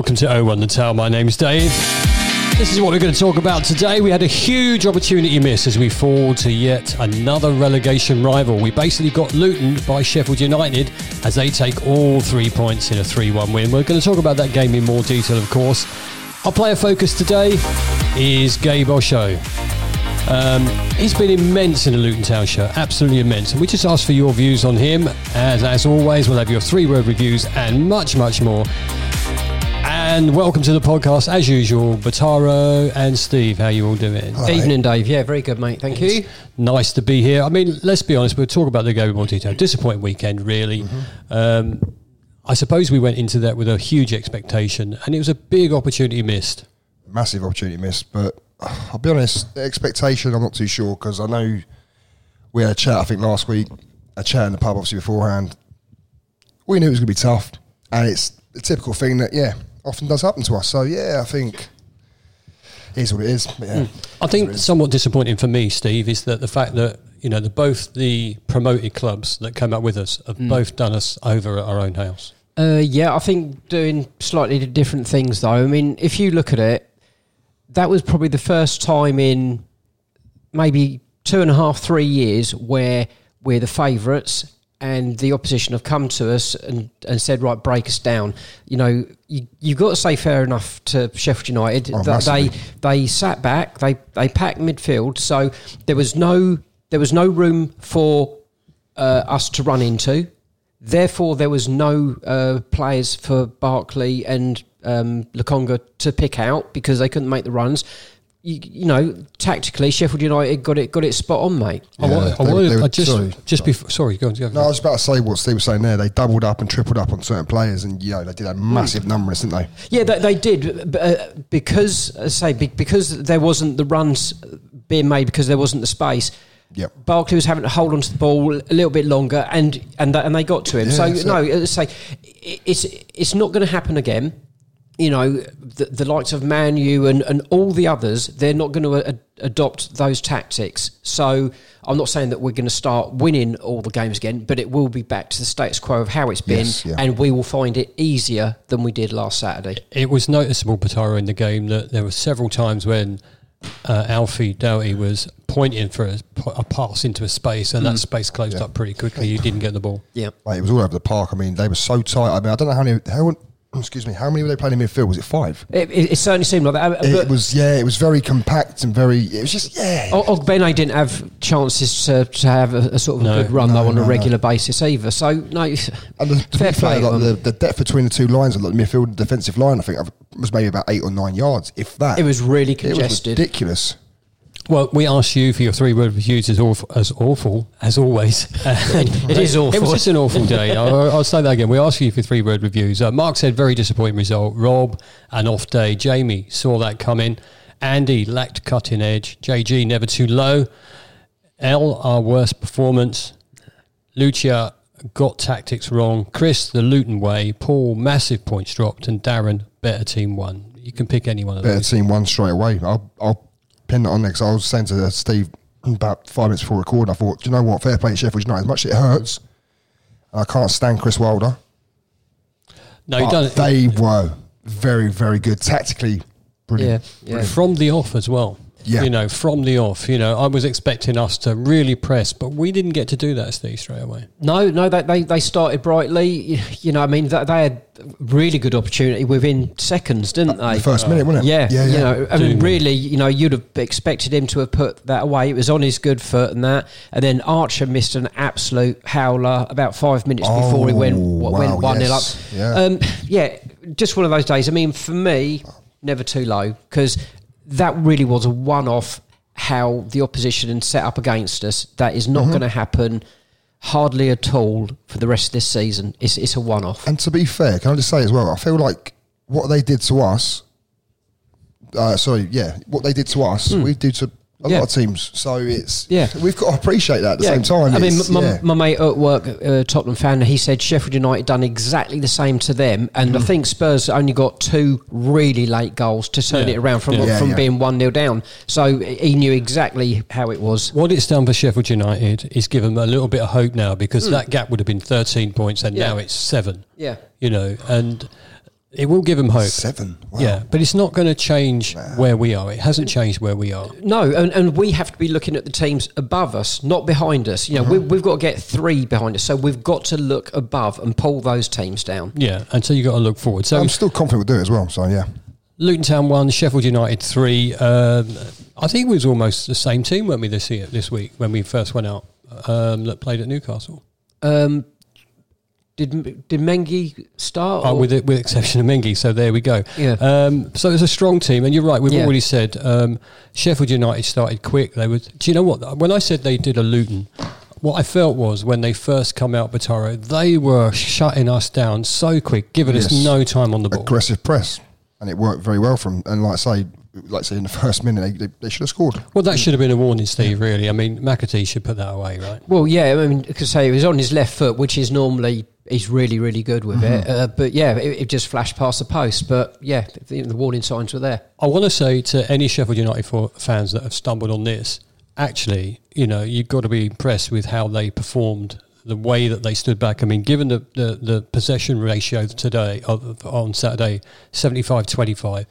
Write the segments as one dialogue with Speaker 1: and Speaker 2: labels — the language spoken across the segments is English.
Speaker 1: Welcome to
Speaker 2: O1 The Town. My name's Dave. This is what we're going to talk about today. We had a huge opportunity miss as we fall to yet another relegation rival. We basically got Luton by Sheffield United as they take all three points in a 3 1 win. We're going to talk about that game in more detail, of course. Our player focus today is Gabe Osho. Um, he's been immense in the Luton Town show, absolutely immense. And we just asked for your views on him. As, as always, we'll have your three word reviews and much, much more. And welcome to the podcast, as usual, Bataro and Steve. How you all doing?
Speaker 3: Evening, Dave. Yeah, very good, mate. Thank you.
Speaker 2: Nice to be here. I mean, let's be honest. We'll talk about the game in more detail. Disappointing weekend, really. Um, I suppose we went into that with a huge expectation, and it was a big opportunity missed.
Speaker 4: massive opportunity missed. But uh, I'll be honest, the expectation I'm not too sure because I know we had a chat. I think last week, a chat in the pub obviously beforehand. We knew it was going to be tough, and it's the typical thing that yeah often does happen to us. So yeah, I think it is what it is. But, yeah,
Speaker 2: I think somewhat disappointing for me, Steve, is that the fact that you know the both the promoted clubs that came up with us have both done us over at our own house.
Speaker 3: Uh, yeah, I think doing slightly different things, though. I mean, if you look at it, that was probably the first time in maybe two and a half, three years where we're the favourites and the opposition have come to us and, and said, right, break us down. You know, you, you've got to say fair enough to Sheffield United
Speaker 4: Oh,
Speaker 3: that they they sat back, they they packed midfield, so there was no there was no room for uh, us to run into. Therefore, there was no uh, players for Barkley and um, Lokonga to pick out because they couldn't make the runs. You, you know, tactically, Sheffield United got it got it spot on, mate.
Speaker 2: I
Speaker 4: Yeah,
Speaker 2: wa- I
Speaker 4: they were-
Speaker 2: wanted-
Speaker 4: they were-
Speaker 2: I just
Speaker 4: sorry.
Speaker 2: just before sorry, go on. Go on.
Speaker 4: No, I was about to say what Steve was saying there. They doubled up and tripled up on certain players, and you know they did a massive number, didn't they?
Speaker 3: Yeah, they, they did but, uh, because, as I say, because there wasn't the runs being made because there wasn't the space.
Speaker 4: Yep.
Speaker 3: Barkley was having to hold onto the ball a little bit longer, and and that, and they got to him.
Speaker 4: Yeah,
Speaker 3: so no, as I say, it's it's not going to happen again. You know, the, the likes of Man U and, and all the others, they're not going to a, adopt those tactics. So I'm not saying that we're going to start winning all the games again, but it will be back to the status quo of how it's been,
Speaker 4: Yes, yeah.
Speaker 3: and we will find it easier than we did last Saturday.
Speaker 2: It was noticeable, Pataro, in the game that there were several times when uh, Alfie Doughty was pointing for a, a pass into a space, and that space closed up pretty quickly. You didn't get the ball.
Speaker 3: Yeah.
Speaker 4: Like it was all over the park. I mean, they were so tight. I mean, I don't know how many. How, excuse me. How many were they playing in midfield? Was it five?
Speaker 3: It, it, it certainly seemed like that.
Speaker 4: It
Speaker 3: But
Speaker 4: was yeah. It was very compact and very. It was just yeah.
Speaker 3: Og- Ogbene didn't have chances to, to have a, a sort of
Speaker 2: No.
Speaker 3: a good run
Speaker 4: No,
Speaker 3: though on
Speaker 4: no,
Speaker 3: a
Speaker 4: no.
Speaker 3: regular basis either. So no,
Speaker 4: And the, to
Speaker 3: fair
Speaker 4: be fair,
Speaker 3: play.
Speaker 4: like
Speaker 3: um,
Speaker 4: the, the depth between the two lines of like, the midfield defensive line, I think was maybe about eight or nine yards, if that.
Speaker 3: it was really
Speaker 4: It was
Speaker 3: congested.
Speaker 4: ridiculous.
Speaker 2: Well, we asked you for your three word reviews as awful as, awful, as always.
Speaker 3: It is awful.
Speaker 2: It was just an awful day. I'll, I'll say that again. We asked you for three word reviews. Uh, Mark said very disappointing result. Rob, an off day. Jamie saw that coming. Andy lacked cutting edge. JG never too low. L, our worst performance. Lucia got tactics wrong. Chris, the Luton way. Paul, massive points dropped. And Darren, better team one. You can pick any one of
Speaker 4: Better
Speaker 2: those.
Speaker 4: team one straight away. I'll, I'll pin that on there because I was saying to Steve about five minutes before recording, I thought, do you know what? Fair play to Sheffield United. As much as it hurts, I can't stand Chris Wilder.
Speaker 2: No, you don't.
Speaker 4: They were very, very good. Tactically, brilliant.
Speaker 3: yeah, yeah.
Speaker 2: from the off as well.
Speaker 4: Yeah.
Speaker 2: You know, from the off. You know, I was expecting us to really press, but we didn't get to do that, Steve, straight away.
Speaker 3: No, no, they, they, they started brightly. You, you know, I mean, they, they had really good opportunity within seconds, didn't they?
Speaker 4: The first minute, wasn't it?
Speaker 3: Yeah,
Speaker 4: yeah,
Speaker 3: you
Speaker 4: yeah.
Speaker 3: know, I mean, really, you know, you'd have expected him to have put that away. It was on his good foot and that, and then Archer missed an absolute howler about five minutes before he went
Speaker 4: Oh,
Speaker 3: what,
Speaker 4: wow,
Speaker 3: went one nil up.
Speaker 4: yeah.
Speaker 3: Um, yeah, just one of those days. I mean, for me, never too low because that really was a one-off. how the opposition set up against us. That is
Speaker 4: Mm-hmm.
Speaker 3: not going to happen hardly at all for the rest of this season. It's, it's a one off.
Speaker 4: And to be fair, can I just say as well, I feel like what they did to us, uh, sorry, yeah, what they did to us, we do to a.
Speaker 3: Yeah.
Speaker 4: lot of teams. So it's,
Speaker 3: Yeah.
Speaker 4: we've got to appreciate that at the same time.
Speaker 3: I mean, my,
Speaker 4: yeah.
Speaker 3: my mate at work, uh, Tottenham fan, he said Sheffield United done exactly the same to them, and
Speaker 4: Mm.
Speaker 3: I think Spurs only got two really late goals to turn
Speaker 2: Yeah.
Speaker 3: it around from
Speaker 2: Yeah.
Speaker 3: from
Speaker 4: Yeah, yeah.
Speaker 3: being one 0 down. So he knew exactly how it was.
Speaker 2: What it's done for Sheffield United is give them a little bit of hope now because that gap would have been 13 points and.
Speaker 3: Yeah.
Speaker 2: now it's seven.
Speaker 3: Yeah.
Speaker 2: You know, and it will give them hope.
Speaker 4: Seven. Wow.
Speaker 2: Yeah, but it's not going to change where we are. It hasn't changed where we are.
Speaker 3: No, and, and we have to be looking at the teams above us, not behind us. You know, we, we've got to get three behind us, so we've got to look above and pull those teams down.
Speaker 2: Yeah, and so you've got to look forward. So
Speaker 4: I'm still confident we'll do it as well. So yeah.
Speaker 2: Luton Town one, Sheffield United three. Um, I think it was almost the same team, weren't we, this year, this week when we first went out um, that played at Newcastle.
Speaker 3: Um, did did Mengi start?
Speaker 2: Oh, with the, with exception of Mengi, so there we go.
Speaker 3: Yeah.
Speaker 2: Um, so it's a strong team, and you're right. We've
Speaker 3: Yeah.
Speaker 2: already said um, Sheffield United started quick. They were. Do you know what? When I said they did a Luton, what I felt was when they first come out Bataro, they were shutting us down so quick, giving us no time on the ball.
Speaker 4: Aggressive press. And it worked very well from, and like I say, like I say in the first minute, they, they, they should have scored.
Speaker 2: Well, that should have been a warning, Steve. Really, I mean, McAtee should put that away, right?
Speaker 3: Well, yeah, I mean, because say he was on his left foot, which is normally he's really, really good with it.
Speaker 2: Mm-hmm.
Speaker 3: Uh, but yeah, it, it just flashed past the post. But yeah, the, the warning signs were there.
Speaker 2: I want to say to any Sheffield United for fans that have stumbled on this, actually, you know, you've got to be impressed with how they performed, the way that they stood back. I mean, given the, the, the possession ratio today, of, on Saturday, 75 25,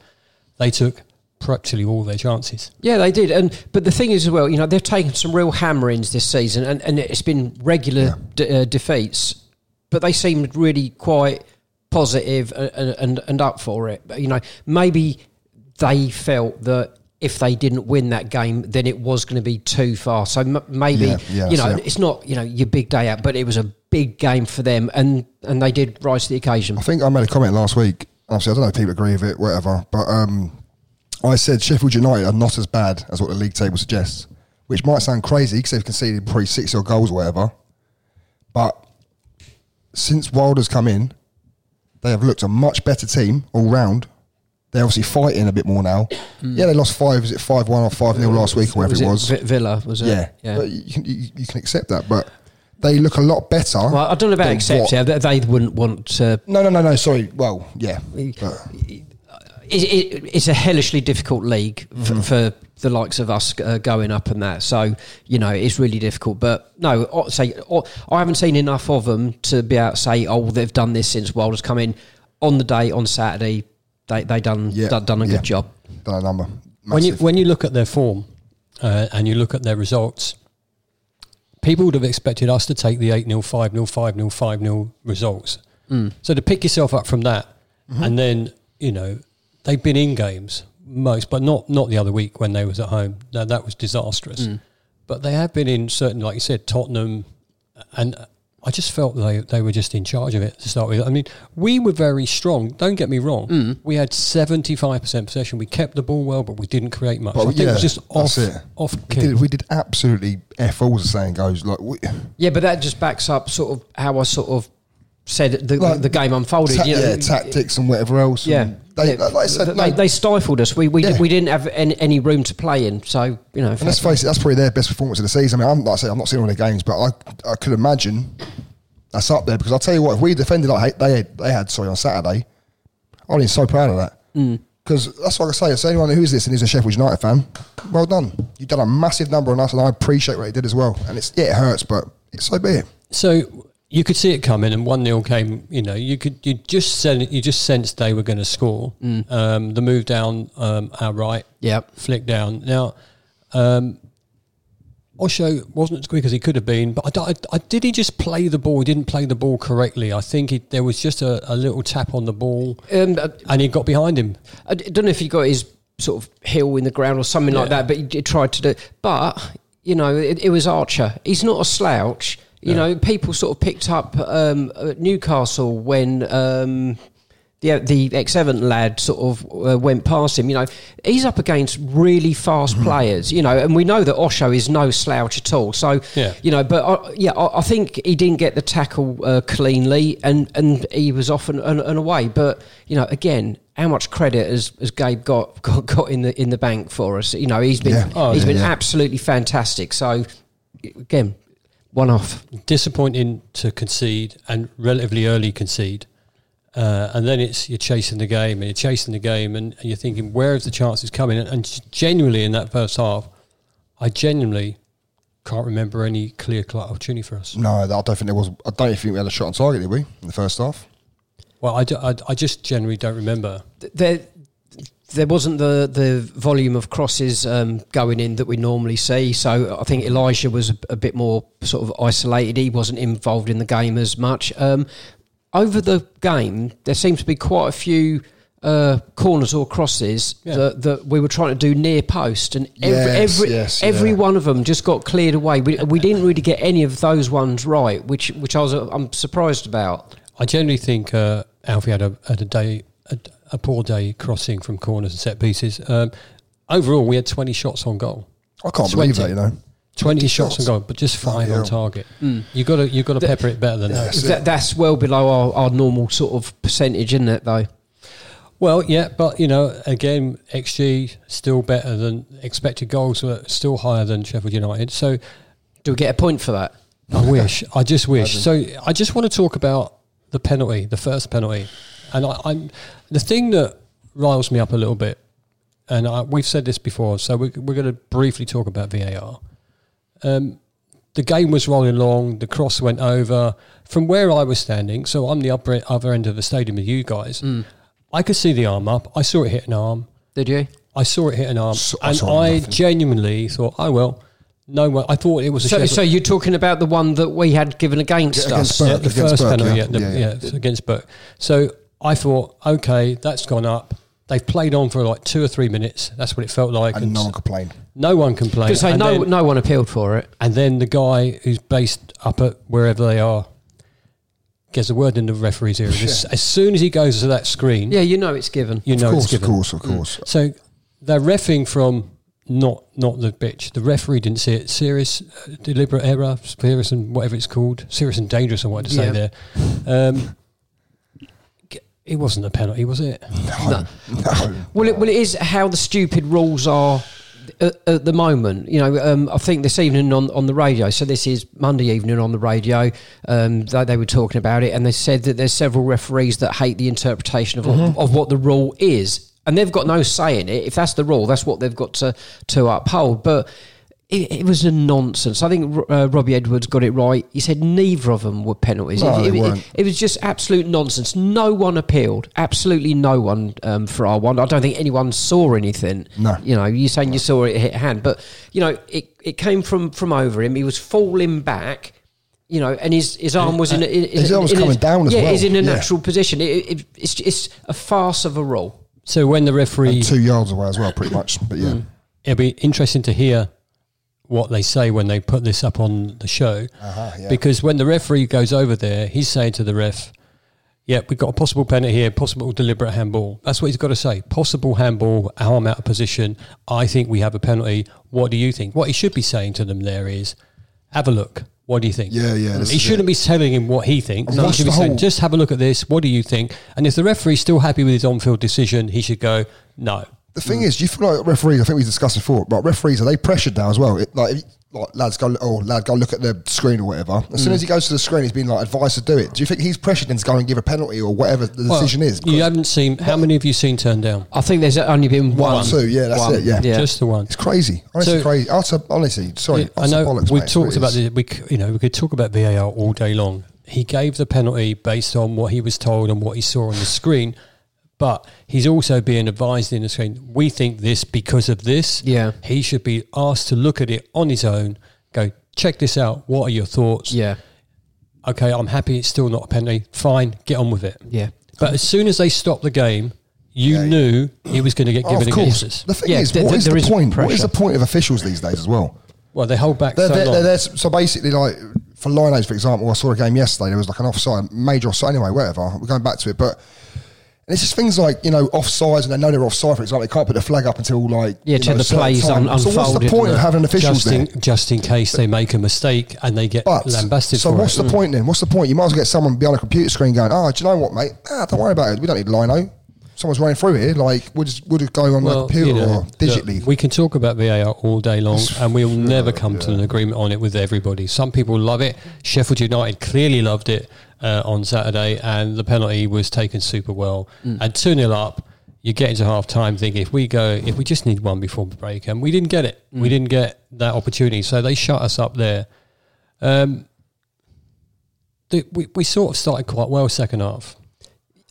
Speaker 2: they took practically all their chances.
Speaker 3: Yeah, they did. And but the thing is, as well, you know, they've taken some real hammerings this season, and, and it's been regular de- uh, defeats. But they seemed really quite positive and, and and up for it. But, you know, maybe they felt that if they didn't win that game, then it was going to be too far. So m- maybe
Speaker 4: Yeah, yeah,
Speaker 3: you know, it's not you know your big day out, but it was a big game for them, and and they did rise to the occasion.
Speaker 4: I think I made a comment last week. Obviously, I don't know if people agree with it, whatever. But um, I said Sheffield United are not as bad as what the league table suggests, which might sound crazy because they've conceded probably six or goals or whatever. But since Wilder's come in, they have looked a much better team all round. They're obviously fighting a bit more now. Hmm. Yeah, they lost five. Is it five one or five 0 last week or whatever it was?
Speaker 3: Villa was it?
Speaker 4: yeah,
Speaker 3: yeah.
Speaker 4: But you can you, you can accept that, but they look a lot better.
Speaker 3: well, I don't know about accept.
Speaker 4: what-
Speaker 3: Yeah, they, they wouldn't want to
Speaker 4: No, no, no, no. Sorry. Well, yeah. But-
Speaker 3: it, it, it's a hellishly difficult league for,
Speaker 4: Mm-hmm.
Speaker 3: for the likes of us uh, going up and that. So you know it's really difficult. But no, I say I I haven't seen enough of them to be able to say, oh, they've done this since Wilder's come in. On the day on Saturday, they they done
Speaker 4: Yeah,
Speaker 3: done, done a
Speaker 4: yeah.
Speaker 3: good job.
Speaker 4: done a number.
Speaker 2: When you, when you look at their form uh, and you look at their results, people would have expected us to take the 8 0, 5 0, 5 0, 5 0 results. So to pick yourself up from that, and then, you know, they've been in games most, but not, not the other week when they was at home. That, that was disastrous. Mm. But they have been in certain, like you said, Tottenham, and I just felt they, they were just in charge of it to start with. I mean, we were very strong. Don't get me wrong. Mm. We had 75% possession. We kept the ball well, but we didn't create much.
Speaker 4: But
Speaker 2: I think it was just off,
Speaker 4: it.
Speaker 2: off
Speaker 4: we
Speaker 2: key.
Speaker 4: did, we did absolutely f all. The saying goes, like we,
Speaker 3: Yeah, but that just backs up sort of how I sort of said the,
Speaker 4: Like,
Speaker 3: the game unfolded.
Speaker 4: ta-
Speaker 3: you know,
Speaker 4: yeah, tactics and whatever else.
Speaker 3: Yeah,
Speaker 4: they, like I said,
Speaker 3: they,
Speaker 4: no,
Speaker 3: they stifled us. We we,
Speaker 4: Yeah.
Speaker 3: we didn't have any, any room to play in. So you know,
Speaker 4: and let's face it, that's probably their best performance of the season. I mean, I'm, like I say, I'm not seeing all their games, but I, I could imagine that's up there because I'll tell you what, if we defended like they had, they had, sorry, on Saturday, I'd be so proud of that.
Speaker 3: Mm.
Speaker 4: Because that's like I say, so anyone who's listening who's a Sheffield United fan, well done. You've done a massive number on us, and I appreciate what you did as well. And it's yeah, it hurts, but it's so be it.
Speaker 2: So you could see it coming, and one 0 came. You know, you could you just said you just sensed they were going to score. Um, the move down um, our right,
Speaker 3: Yep.
Speaker 2: flick down. Now, um, Osho wasn't as quick as he could have been, but I, I, I- did he just play the ball? He didn't play the ball correctly. I think he, there was just a, a little tap on the ball,
Speaker 3: Um, uh,
Speaker 2: and he got behind him.
Speaker 3: I don't know if he got his sort of heel in the ground or something like that, but he, d- tried to do. But you know, it, it was Archer. He's not a slouch. You know, people sort of picked up um, Newcastle when um, the the ex Everton lad sort of uh, went past him. You know, he's up against really fast
Speaker 2: Mm-hmm.
Speaker 3: players. You know, and we know that Osho is no slouch at all. So
Speaker 2: Yeah.
Speaker 3: you know, but uh, yeah, I, I think he didn't get the tackle uh, cleanly, and and he was off and, and, and away. But you know, again. How much credit has, has Gabe got, got got in the in the bank for us? You know, he's been
Speaker 4: Yeah.
Speaker 2: Oh,
Speaker 3: he's
Speaker 4: yeah,
Speaker 3: been
Speaker 4: yeah.
Speaker 3: absolutely fantastic. So again, one off.
Speaker 2: disappointing to concede and relatively early concede. Uh, and then it's you're chasing the game and you're chasing the game and, and you're thinking where is the chances coming and, and genuinely in that first half I genuinely can't remember any clear cut opportunity for us
Speaker 4: No, I don't think there was. I don't think we had a shot on target, did we, in the first half?
Speaker 2: well I, do- I, I just generally don't remember
Speaker 3: there there wasn't the the volume of crosses um, going in that we normally see. So I think Elijah was a, a bit more sort of isolated. He wasn't involved in the game as much. Um, over the game, there seems to be quite a few. Uh, corners or crosses
Speaker 2: Yeah.
Speaker 3: that, that we were trying to do near post, and every
Speaker 4: Yes,
Speaker 3: every,
Speaker 4: yes,
Speaker 3: every
Speaker 4: yeah.
Speaker 3: one of them just got cleared away. We, we didn't really get any of those ones right, which which I was uh, I'm surprised about.
Speaker 2: I generally think uh, Alfie had a, had a day a, a poor day crossing from corners and set pieces um, overall we had 20 shots on goal
Speaker 4: I can't
Speaker 2: 20.
Speaker 4: believe that, you know.
Speaker 2: 20 shots on goal but just five
Speaker 4: hell.
Speaker 2: on target you got to you got to pepper it better than that
Speaker 4: That's
Speaker 3: That, that's well below our, our normal sort of percentage, isn't it? Though.
Speaker 2: Well, yeah, but you know, again, XG still better than expected goals were still higher than Sheffield United. So
Speaker 3: Do we get a point for that?
Speaker 2: I wish, I just wish. So I just want to talk about the penalty, the first penalty, and I, I'm the thing that riles me up a little bit. And I, we've said this before, so we're, we're going to briefly talk about VAR. Um, the game was rolling along. The cross went over from where I was standing. So I'm the upper other end of the stadium with you guys. I could see the arm up. I saw it hit an arm.
Speaker 3: Did you?
Speaker 2: I saw it hit an arm,
Speaker 4: So-
Speaker 2: and
Speaker 4: saw
Speaker 2: I genuinely thought, "Oh well, no one." I thought it was a
Speaker 3: So, so you're talking about the one that we had given against
Speaker 4: against
Speaker 3: us?
Speaker 4: Burke.
Speaker 2: yeah, the
Speaker 4: against
Speaker 2: first
Speaker 4: Burke,
Speaker 2: penalty,
Speaker 4: yeah.
Speaker 2: yeah, the,
Speaker 4: Yeah,
Speaker 2: yeah,
Speaker 4: yeah.
Speaker 2: against Burke. So I thought, okay, that's gone up. They've played on for like two or three minutes. That's what it felt like,
Speaker 4: And no one complained.
Speaker 2: no one complained.
Speaker 3: Because say no,
Speaker 2: then,
Speaker 3: no one appealed for it.
Speaker 2: and then the guy who's based up at wherever they are gets a word in the referee's ear. As, as soon as he goes to that screen,
Speaker 3: Yeah, you know it's given.
Speaker 2: you know
Speaker 4: of course,
Speaker 2: it's given.
Speaker 4: of course, of course.
Speaker 2: So they're refing from not not the bitch. The referee didn't see it. Serious, uh, deliberate error, serious and whatever it's called, serious and dangerous. I wanted to say
Speaker 3: Yeah.
Speaker 2: there. Um, g- it wasn't a penalty, was it?
Speaker 4: No, no.
Speaker 3: Well, it, well, it is how the stupid rules are at, at the moment. You know, um, I think this evening on, on the radio. So this is Monday evening on the radio. Um, they, they were talking about it, and they said that there's several referees that hate the interpretation of,
Speaker 2: Mm-hmm.
Speaker 3: of what the rule is, and they've got no say in it. If that's the rule, that's what they've got to to uphold. But it, it was a nonsense. I think uh, Robbie Edwards got it right. He said neither of them were penalties.
Speaker 4: No,
Speaker 3: it,
Speaker 4: they
Speaker 3: it- it-
Speaker 4: weren't.
Speaker 3: it was just absolute nonsense. No one appealed. Absolutely no one um, for our one. I don't think anyone saw anything.
Speaker 4: No.
Speaker 3: You know, you're saying you saw it hit hand, but you know, it, it came from from over him. He was falling back. You know, and his, his arm was in, a- in,
Speaker 4: His arm was
Speaker 3: in a-
Speaker 4: coming down as
Speaker 3: yeah,
Speaker 4: well.
Speaker 3: he's in a
Speaker 4: Yeah.
Speaker 3: natural position. It, it, it's it's a farce of a rule.
Speaker 2: So when the referee,
Speaker 4: And two yards away as well, pretty much. But yeah,
Speaker 2: it'll be interesting to hear what they say when they put this up on the show,
Speaker 4: Uh-huh, yeah.
Speaker 2: because when the referee goes over there, he's saying to the ref. Yeah, we've got a possible penalty here, possible deliberate handball. That's what he's got to say. Possible handball, arm out of position. I think we have a penalty. What do you think? What he should be saying to them there is, have a look. What do you think?
Speaker 4: Yeah, yeah,
Speaker 2: He shouldn't be telling him what he thinks.
Speaker 4: And
Speaker 2: He should be saying, just have a look at this. What do you think? And if the referee's still happy with his on-field decision, he should go, no.
Speaker 4: The thing mm. is, do you feel like referees? I think we discussed before. But referees are they pressured now as well? It, like, if, like lads go, oh lad, go look at the screen or whatever. As soon mm. as he goes to the screen, he's been like advised to do it. Do you think he's pressured into going and give a penalty or whatever the
Speaker 2: Well,
Speaker 4: decision is?
Speaker 2: You haven't seen, how many have you seen turned down?
Speaker 3: I think there's only been one.
Speaker 4: One, two, yeah, that's
Speaker 3: One.
Speaker 4: it, yeah.
Speaker 2: Just the one.
Speaker 4: It's crazy. Honestly,
Speaker 2: So-
Speaker 4: crazy. Utter, honestly, sorry.
Speaker 2: Yeah, I know
Speaker 4: bollocks,
Speaker 2: we've
Speaker 4: mate.
Speaker 2: Talked about this. We, you know, we could talk about VAR all day long. He gave the penalty based on what he was told and what he saw on the screen, but he's also being advised in the screen. We think this because of this.
Speaker 3: Yeah.
Speaker 2: he should be asked to look at it on his own. Go check this out. What are your thoughts?
Speaker 3: Yeah,
Speaker 2: Okay, I'm happy. It's still not a penalty. Fine, get on with it.
Speaker 3: yeah.
Speaker 2: But as soon as they stopped the game, you
Speaker 4: Yeah, yeah.
Speaker 2: knew he was going to get
Speaker 4: Oh,
Speaker 2: given
Speaker 4: of
Speaker 2: against
Speaker 4: course.
Speaker 2: us.
Speaker 4: The thing
Speaker 3: Yeah,
Speaker 4: is,
Speaker 3: th-
Speaker 4: what
Speaker 3: th-
Speaker 4: is
Speaker 3: there
Speaker 4: the
Speaker 3: is
Speaker 4: point? What is the point of officials these days as well?
Speaker 2: Well, they hold back
Speaker 4: They're,
Speaker 2: so
Speaker 4: they're,
Speaker 2: long.
Speaker 4: they're, they're- so basically, like for Linos, for example, I saw a game yesterday. There was like an offside, major offside. Anyway, whatever. We're going back to it, but And it's just things like you know offsides, and they know they're offside. For example, they can't put the flag up until like
Speaker 3: Yeah,
Speaker 4: you
Speaker 3: till the play's
Speaker 4: time.
Speaker 3: un-
Speaker 4: So what's the
Speaker 3: unfolded
Speaker 4: point
Speaker 3: and
Speaker 4: of
Speaker 3: the-
Speaker 4: having officials
Speaker 2: just
Speaker 4: there?
Speaker 2: just in case they make a mistake and they get
Speaker 4: But
Speaker 2: lambasted
Speaker 4: so
Speaker 2: for
Speaker 4: what's
Speaker 2: it.
Speaker 4: the point then? What's the point? You might as well get someone behind a computer screen going, "Ah, do you know what, mate? Ah, don't worry about it. We don't need lino. Someone's running through here. Like we'll just we'll just go on the computer
Speaker 2: you know,
Speaker 4: or digitally."
Speaker 2: look, we can talk about VAR all day long, and we'll never come to an agreement on it with everybody. Some people love it. Sheffield United clearly loved it uh, on Saturday, and the penalty was taken super well.
Speaker 4: Mm.
Speaker 2: And two 0 up, you get into half time thinking if we go, if we just need one before the break, and we didn't get it.
Speaker 4: Mm.
Speaker 2: We didn't get that opportunity, so they shut us up there. Um, the, we, we sort of started quite well second half.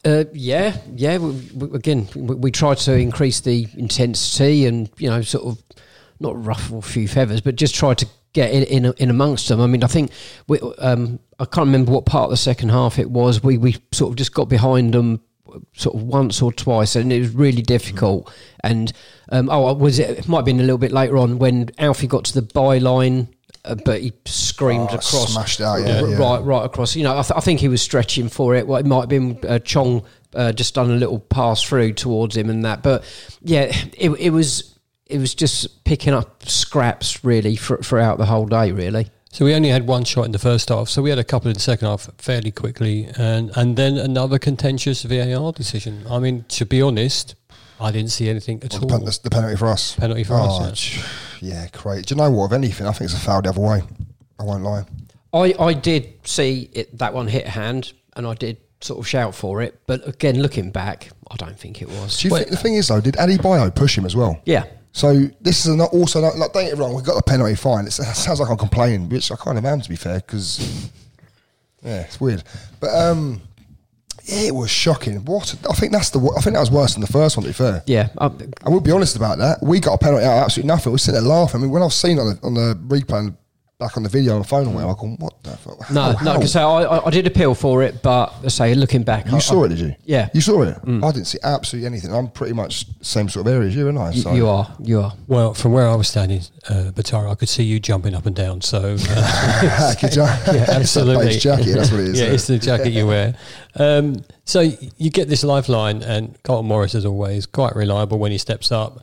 Speaker 3: Uh, yeah, yeah. We, we, again, we, we tried to increase the intensity and you know, sort of not ruffle a few feathers, but just try to get in in, in amongst them. I mean, I think we, um, I can't remember what part of the second half it was. We we sort of just got behind them sort of once or twice, and it was really difficult. And um, oh, was it? It might have been a little bit later on when Alfie got to the byline. Uh, but he screamed
Speaker 4: Oh,
Speaker 3: across,
Speaker 4: smashed out, yeah,
Speaker 3: r-
Speaker 4: yeah.
Speaker 3: right, right across. You know, I, th- I think he was stretching for it. Well, it might have been uh, Chong uh, just done a little pass through towards him and that. But yeah, it, it was it was just picking up scraps really for, throughout the whole day. Really,
Speaker 2: So we only had one shot in the first half. So we had a couple in the second half fairly quickly, and and then another contentious VAR decision. I mean, to be honest, I didn't see anything at
Speaker 4: the,
Speaker 2: all.
Speaker 4: pen- the, the penalty for us.
Speaker 2: Penalty for
Speaker 4: Oh,
Speaker 2: us,
Speaker 4: ch- Yeah, great. Do you know what? If anything, I think it's a foul the other way. I won't lie.
Speaker 3: I I did see it that one hit hand, and I did sort of shout for it. But again, looking back, I don't think it was.
Speaker 4: Do you think the thing is though? Did Adebayo push him as well?
Speaker 3: Yeah.
Speaker 4: So this is not also not, like don't get it wrong. We got the penalty fine. It sounds like I'm complaining, which I kind of am to be fair, because yeah, it's weird. But um, yeah, it was shocking. What I think that's the I think that was worse than the first one. To be fair,
Speaker 3: Yeah, I,
Speaker 4: I will be honest about that. We got a penalty out of absolutely nothing. We were sitting there laughing. I mean, when I've seen on the on the replay and back on the video on the phone, or whatever, I go, what the fuck?
Speaker 3: no,
Speaker 4: How-
Speaker 3: no.
Speaker 4: how?"
Speaker 3: Because I, I I did appeal for it, but I say looking back, I,
Speaker 4: You saw it, did you?
Speaker 3: Yeah.
Speaker 4: You saw it? I didn't see absolutely anything. I'm pretty much same sort of area as you, and I?
Speaker 3: You,
Speaker 4: So.
Speaker 3: you are, you are.
Speaker 2: Well, from where I was standing, uh, Batara, I could see you jumping up and down. So uh,
Speaker 4: Could you?
Speaker 2: yeah, absolutely.
Speaker 4: It's that jacket, that's what it is.
Speaker 2: yeah, it's the jacket you wear. Um, so you get this lifeline, and Carlton Morris, as always, quite reliable when he steps up,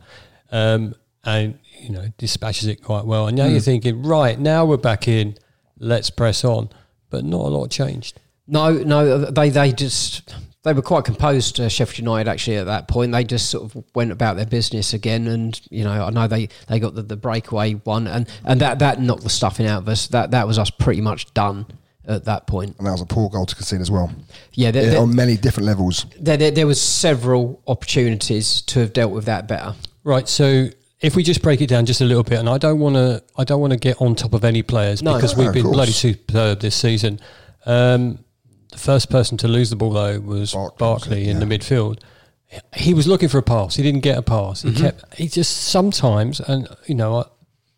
Speaker 2: um, and you know dispatches it quite well. And now you're thinking, right now we're back in, let's press on, but not a lot changed.
Speaker 3: No, no, they they just they were quite composed. Uh, Sheffield United actually at that point they just sort of went about their business again, and you know I know they, they got the, the breakaway one, and, and that that knocked the stuffing out of us. That that was us pretty much done at that point.
Speaker 4: And that was a poor goal to concede as well.
Speaker 3: Yeah, there, there,
Speaker 4: on many different levels.
Speaker 3: there, there, there was several opportunities to have dealt with that better.
Speaker 2: Right. So if we just break it down just a little bit, and I don't want to, I don't want to get on top of any players
Speaker 3: No.
Speaker 2: because
Speaker 4: No,
Speaker 2: we've
Speaker 4: of
Speaker 2: been bloody superb this season. Um, the first person to lose the ball though was
Speaker 4: Barkley,
Speaker 2: Barkley,
Speaker 4: it?
Speaker 2: in the midfield. He was looking for a pass. He didn't get a pass. He kept. He just sometimes, and you know,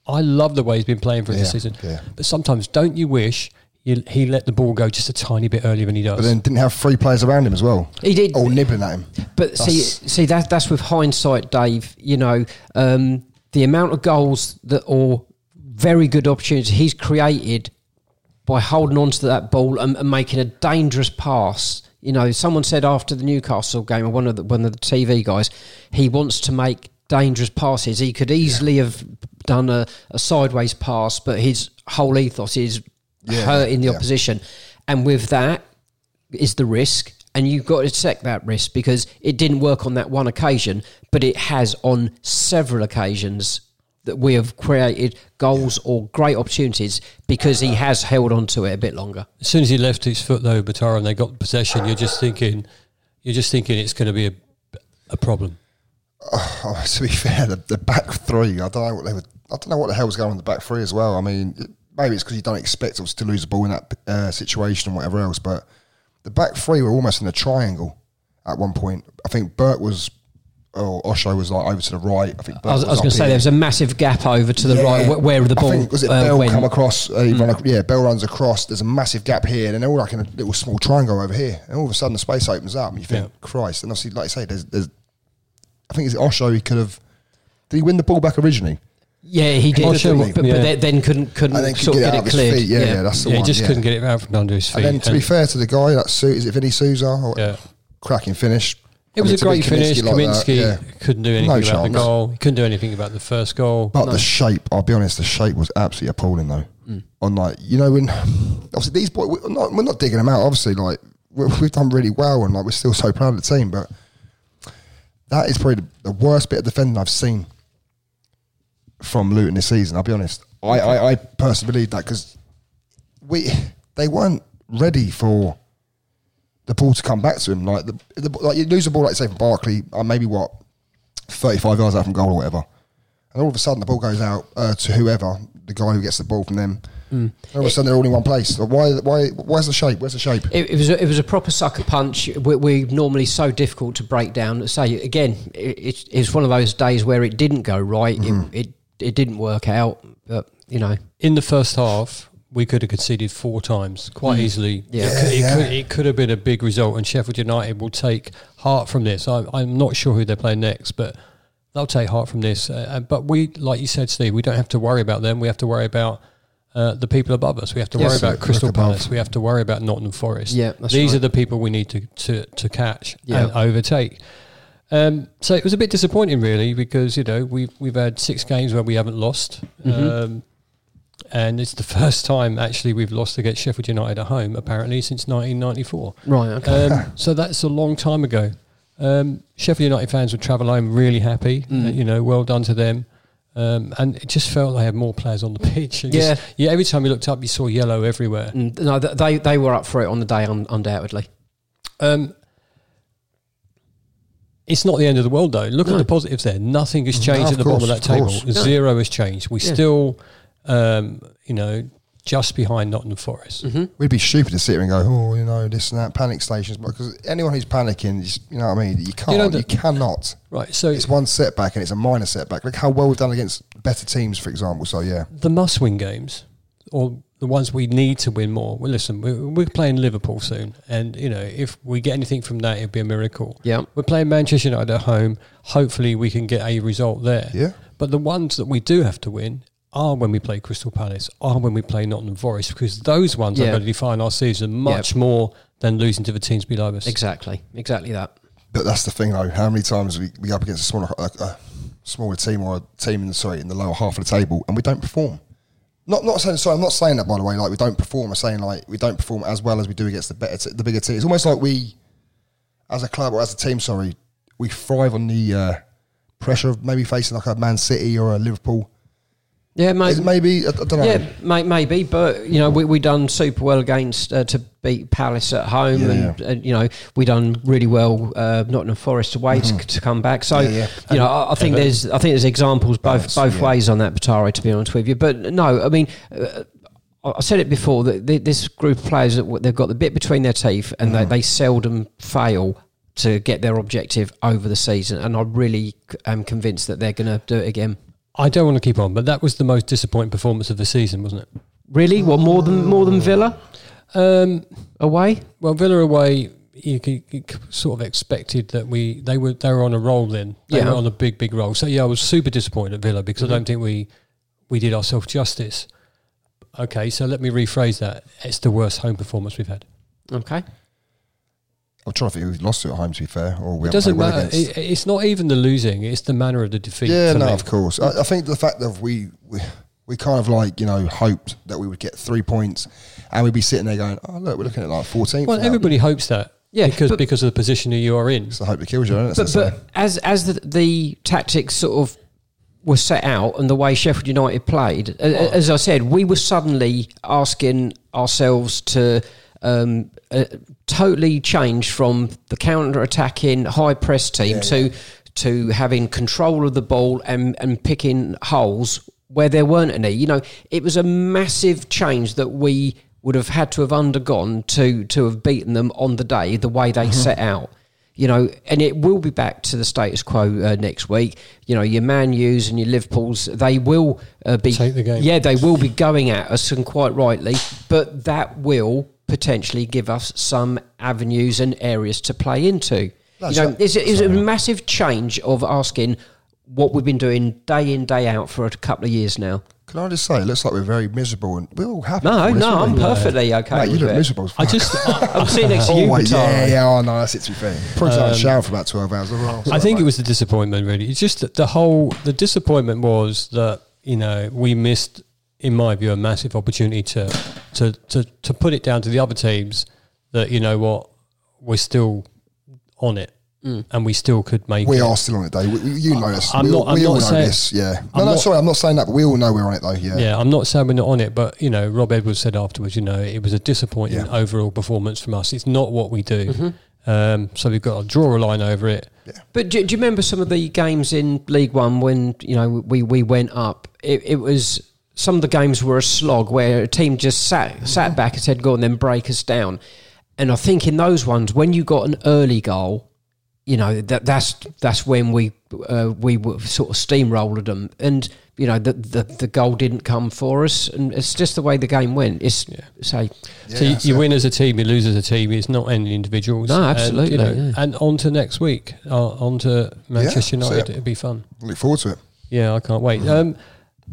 Speaker 2: I, I love the way he's been playing for us this season.
Speaker 4: yeah.
Speaker 2: But sometimes, don't you wish you, he let the ball go just a tiny bit earlier than he does?
Speaker 4: But then didn't have three players around him as well.
Speaker 3: He did.
Speaker 4: All nibbling at him.
Speaker 3: But see,
Speaker 4: That's-
Speaker 3: see that that's with hindsight, Dave. You know, um, the amount of goals that or very good opportunities he's created by holding on to that ball and, and making a dangerous pass. You know, someone said after the Newcastle game, or one of the one of the TV guys, he wants to make dangerous passes. He could easily have done a, a sideways pass, but his whole ethos is
Speaker 4: Yeah,
Speaker 3: hurting the
Speaker 4: yeah.
Speaker 3: opposition. And with that, is the risk, and you've got to accept that risk because it didn't work on that one occasion, but it has on several occasions that we have created goals or great opportunities because he has held on to it a bit longer.
Speaker 2: As soon as he left his foot though, Batara, and they got possession, you're just thinking, you're just thinking it's going to be a, a problem.
Speaker 4: Oh, to be fair, the, the back three, I don't know what they were. I don't know what the hell was going on in the back three as well. I mean, it- maybe it's because you don't expect us to lose the ball in that uh, situation and whatever else. But the back three were almost in a triangle at one point. I think Burke was, or Osho was like over to the right. I think Burt
Speaker 3: I was, I was going to say there was a massive gap over to the
Speaker 4: Yeah.
Speaker 3: right where, where the
Speaker 4: I
Speaker 3: ball
Speaker 4: think, was it
Speaker 3: uh,
Speaker 4: Bell
Speaker 3: went.
Speaker 4: come across? Uh, ac- yeah, Bell runs across. There's a massive gap here, and then they're all like in a little small triangle over here. And all of a sudden, the space opens up, and you think,
Speaker 2: Yeah.
Speaker 4: Christ! And obviously, like you say, there's, there's I think it's Osho. He could have. Did he win the ball back originally?
Speaker 3: Yeah, he did,
Speaker 2: Osho,
Speaker 3: but, but,
Speaker 2: yeah.
Speaker 3: then- then couldn't couldn't
Speaker 4: And then could
Speaker 3: sort of
Speaker 4: get
Speaker 3: get,
Speaker 4: it
Speaker 3: it
Speaker 4: out of
Speaker 3: cleared.
Speaker 4: feet. Yeah, yeah, that's the
Speaker 2: yeah,
Speaker 4: one.
Speaker 2: he just
Speaker 4: yeah.
Speaker 2: couldn't get it out from under his feet.
Speaker 4: And then, to be fair to the guy, that Su- is it Vinny Souza? Or
Speaker 2: Yeah.
Speaker 4: Cracking finish.
Speaker 2: It
Speaker 4: I
Speaker 2: was
Speaker 4: mean,
Speaker 2: a great finish.
Speaker 4: like
Speaker 2: Kaminski
Speaker 4: yeah.
Speaker 2: couldn't do anything
Speaker 4: No
Speaker 2: about the goal. He couldn't do anything about the first goal.
Speaker 4: But the shape, I'll be honest, the shape was absolutely appalling though.
Speaker 2: Mm.
Speaker 4: On like, you know, when obviously these boys, we're not, we're not digging them out. Obviously, like we we've done really well, and like we're still so proud of the team. But that is probably the, the worst bit of defending I've seen from Luton this season. I'll be honest. I, I, I personally believe that because we they weren't ready for the ball to come back to him. Like the, the like you lose the ball, like say from Barkley, uh, maybe what thirty five yards out from goal or whatever, and all of a sudden the ball goes out uh, to whoever the guy who gets the ball from them. And all of a sudden they're all in one place. So why? Why? Where's the shape? Where's the shape?
Speaker 3: It, it was a, it was a proper sucker punch. We, we're normally so difficult to break down. Say again, it, it's it's one of those days where it didn't go right.
Speaker 4: Mm-hmm.
Speaker 3: It, it it didn't work out. But you know,
Speaker 2: in the first half, we could have conceded four times quite easily.
Speaker 3: Yeah.
Speaker 2: it, could, it,
Speaker 4: Yeah,
Speaker 2: could, it could have been a big result, and Sheffield United will take heart from this. I'm, I'm not sure who they're playing next, but they'll take heart from this. Uh, uh, but we, like you said, Steve, we don't have to worry about them. We have to worry about. Uh, the people above us. We have to
Speaker 3: Yes.
Speaker 2: worry about
Speaker 4: Look
Speaker 2: Crystal
Speaker 4: above.
Speaker 2: Palace. We have to worry about Nottingham Forest.
Speaker 3: Yeah, that's
Speaker 2: these
Speaker 3: right.
Speaker 2: are the people we need to to, to catch
Speaker 3: Yeah.
Speaker 2: and overtake. Um, so it was a bit disappointing, really, because you know we've we've had six games where we haven't lost, um, and it's the first time actually we've lost against Sheffield United at home, apparently since 1994.
Speaker 3: right? Okay.
Speaker 2: Um, so that's a long time ago. Um, Sheffield United fans would travel home really happy.
Speaker 3: Mm.
Speaker 2: uh, you know, well done to them. Um, and it just felt they had more players on the pitch. It
Speaker 3: Yeah.
Speaker 2: just- yeah. Every time you looked up, you saw yellow everywhere.
Speaker 3: Mm, no, they they were up for it on the day, un- undoubtedly.
Speaker 2: Um, it's not the end of the world, though. Look
Speaker 3: No.
Speaker 2: at the positives there. Nothing has changed
Speaker 4: of
Speaker 2: at the bottom of that
Speaker 4: of
Speaker 2: table.
Speaker 4: course.
Speaker 3: No.
Speaker 2: Zero has changed. We're
Speaker 3: Yeah.
Speaker 2: still, um, you know, just behind Nottingham Forest.
Speaker 3: Mm-hmm.
Speaker 4: We'd be stupid to sit here and go, oh, you know, this and that, panic stations. Because anyone who's panicking, just, you know what I mean? You can't, you,
Speaker 2: know that-
Speaker 4: cannot.
Speaker 2: Right. So
Speaker 4: It's one setback and it's a minor setback. Look how well we've done against better teams, for example. So, yeah.
Speaker 2: the must-win games, or the ones we need to win more. Well, listen, we're, we're playing Liverpool soon, and you know, if we get anything from that, it'd be a miracle.
Speaker 3: Yeah.
Speaker 2: We're playing Manchester United at home. Hopefully, we can get a result there.
Speaker 4: Yeah.
Speaker 2: But the ones that we do have to win are when we play Crystal Palace, are when we play Nottingham Forest, because those ones
Speaker 3: Yeah.
Speaker 2: are going to define our season much more than losing to the teams below us.
Speaker 3: Exactly, exactly that.
Speaker 4: But that's the thing, though. How many times we, we go up against a smaller, a, a smaller team or a team in the sorry in the lower half of the table, and we don't perform. Not not saying. Sorry, I'm not saying that by the way. Like we don't perform. I'm saying like we don't perform as well as we do against the better, t- the bigger team. It's almost like we, as a club or as a team, sorry, we thrive on the uh, pressure of maybe facing like a Man City or a Liverpool.
Speaker 3: Yeah,
Speaker 4: it maybe I, don't know.
Speaker 3: Yeah, may, maybe, but you know, we we done super well against uh, to beat Palace at home,
Speaker 4: Yeah,
Speaker 3: and, and you know we done really well uh, Nottingham Forest away to, to come back. So
Speaker 4: Mm-hmm. Yeah, yeah.
Speaker 3: you know, I, I think there's I think there's examples both both ways on that Batari. To be honest with you, but no, I mean. Uh, I said it before that this group of players that they've got the bit between their teeth, and
Speaker 4: Mm.
Speaker 3: they, they seldom fail to get their objective over the season. And I really am convinced that they're going to do it again.
Speaker 2: I don't want to keep on, but that was the most disappointing performance of the season, wasn't it?
Speaker 3: Really, what more than more than Villa
Speaker 2: Um,
Speaker 3: away?
Speaker 2: Well, Villa away, you, could, you could sort of expected that we they were they were on a roll then. They
Speaker 3: Yeah.
Speaker 2: were on a big big roll. So yeah, I was super disappointed at Villa because I don't think we we did ourselves justice. Okay, so let me rephrase that. It's the worst home performance we've had.
Speaker 3: Okay.
Speaker 4: I'm trying to think who's lost it at home. To be fair, or we
Speaker 2: It
Speaker 4: haven't
Speaker 2: doesn't
Speaker 4: played well
Speaker 2: It, it's not even the losing; it's the manner of the defeat.
Speaker 4: Yeah, no,
Speaker 2: me.
Speaker 4: of course. I, I think the fact that we, we we kind of like you know hoped that we would get three points, and we'd be sitting there going, "Oh look, we're looking at like 14th."
Speaker 2: Well,
Speaker 4: now."
Speaker 2: everybody hopes that.
Speaker 3: Yeah,
Speaker 2: because
Speaker 3: but-
Speaker 2: because of the position that you are in.
Speaker 4: It's the hope that kills you, isn't it?
Speaker 3: But,
Speaker 4: So-
Speaker 3: but as as the, the tactics sort of were set out and the way Sheffield United played, a- as I said, we were suddenly asking ourselves to um, uh, totally changed from the counter-attacking high press team to to having control of the ball and and picking holes where there weren't any. You know, it was a massive change that we would have had to have undergone to to have beaten them on the day the way they set out you know, and it will be back to the status quo uh, next week. You know, your Man U's and your Liverpool's, they will uh, be
Speaker 2: Take the game.
Speaker 3: Yeah, they will be going at us, and quite rightly. But that will potentially give us some avenues and areas to play into.
Speaker 4: That's
Speaker 3: you know,
Speaker 4: right.
Speaker 3: it's, a- it's a massive change of asking what we've been doing day in day out for a couple of years now.
Speaker 4: Can I just say, it looks like we're very miserable and we're all happy.
Speaker 3: No,
Speaker 4: this,
Speaker 3: no, I'm
Speaker 4: we?
Speaker 3: perfectly okay.
Speaker 4: Mate, you look
Speaker 3: it.
Speaker 4: miserable. as
Speaker 2: I just, I,
Speaker 3: I'm sitting next to you,
Speaker 4: Oh, wait, yeah, yeah, oh, no, that's it to be fair. Probably um, shower for about 12 hours. Well,
Speaker 2: I think it was the disappointment. Really, it's just that the whole the disappointment was that you know we missed, in my view, a massive opportunity to to to to put it down to the other teams that you know what we're still on it and we still could make
Speaker 4: We
Speaker 2: it.
Speaker 4: are still on it, Dave. We, we- you know this.
Speaker 2: I'm
Speaker 4: we,
Speaker 2: not-
Speaker 4: all-
Speaker 2: I'm
Speaker 4: we all
Speaker 2: not
Speaker 4: know
Speaker 2: saying-
Speaker 4: this. Yeah. No,
Speaker 2: I'm
Speaker 4: no,
Speaker 2: not-
Speaker 4: sorry, I'm not saying that, but we all know we're on it, though. Yeah.
Speaker 2: Yeah, I'm not saying we're not on it, but you know, Rob Edwards said afterwards, you know, it was a disappointing
Speaker 4: Yeah.
Speaker 2: overall performance from us. It's not what we do,
Speaker 3: Mm-hmm.
Speaker 2: um, so we've got to draw a line over it. Yeah.
Speaker 3: But do, do you remember some of the games in League One when you know we, we went up? It, it was some of the games were a slog where a team just sat sat back and said, "Go on, then break us down." And I think in those ones, when you got an early goal, you know that that's that's when we uh, we were sort of steamrolled them, and you know the, the the goal didn't come for us, and it's just the way the game went. It's say
Speaker 2: so you,
Speaker 4: that's
Speaker 2: you
Speaker 4: it.
Speaker 2: win as a team, you lose as a team. It's not any individuals.
Speaker 3: No,
Speaker 2: And,
Speaker 3: absolutely,
Speaker 2: you know,
Speaker 3: yeah.
Speaker 2: And on to next week, uh, on to Manchester
Speaker 4: Yeah, so
Speaker 2: United.
Speaker 4: yeah.
Speaker 2: It'd be fun.
Speaker 4: Look forward to it.
Speaker 2: Yeah, I can't wait. Um,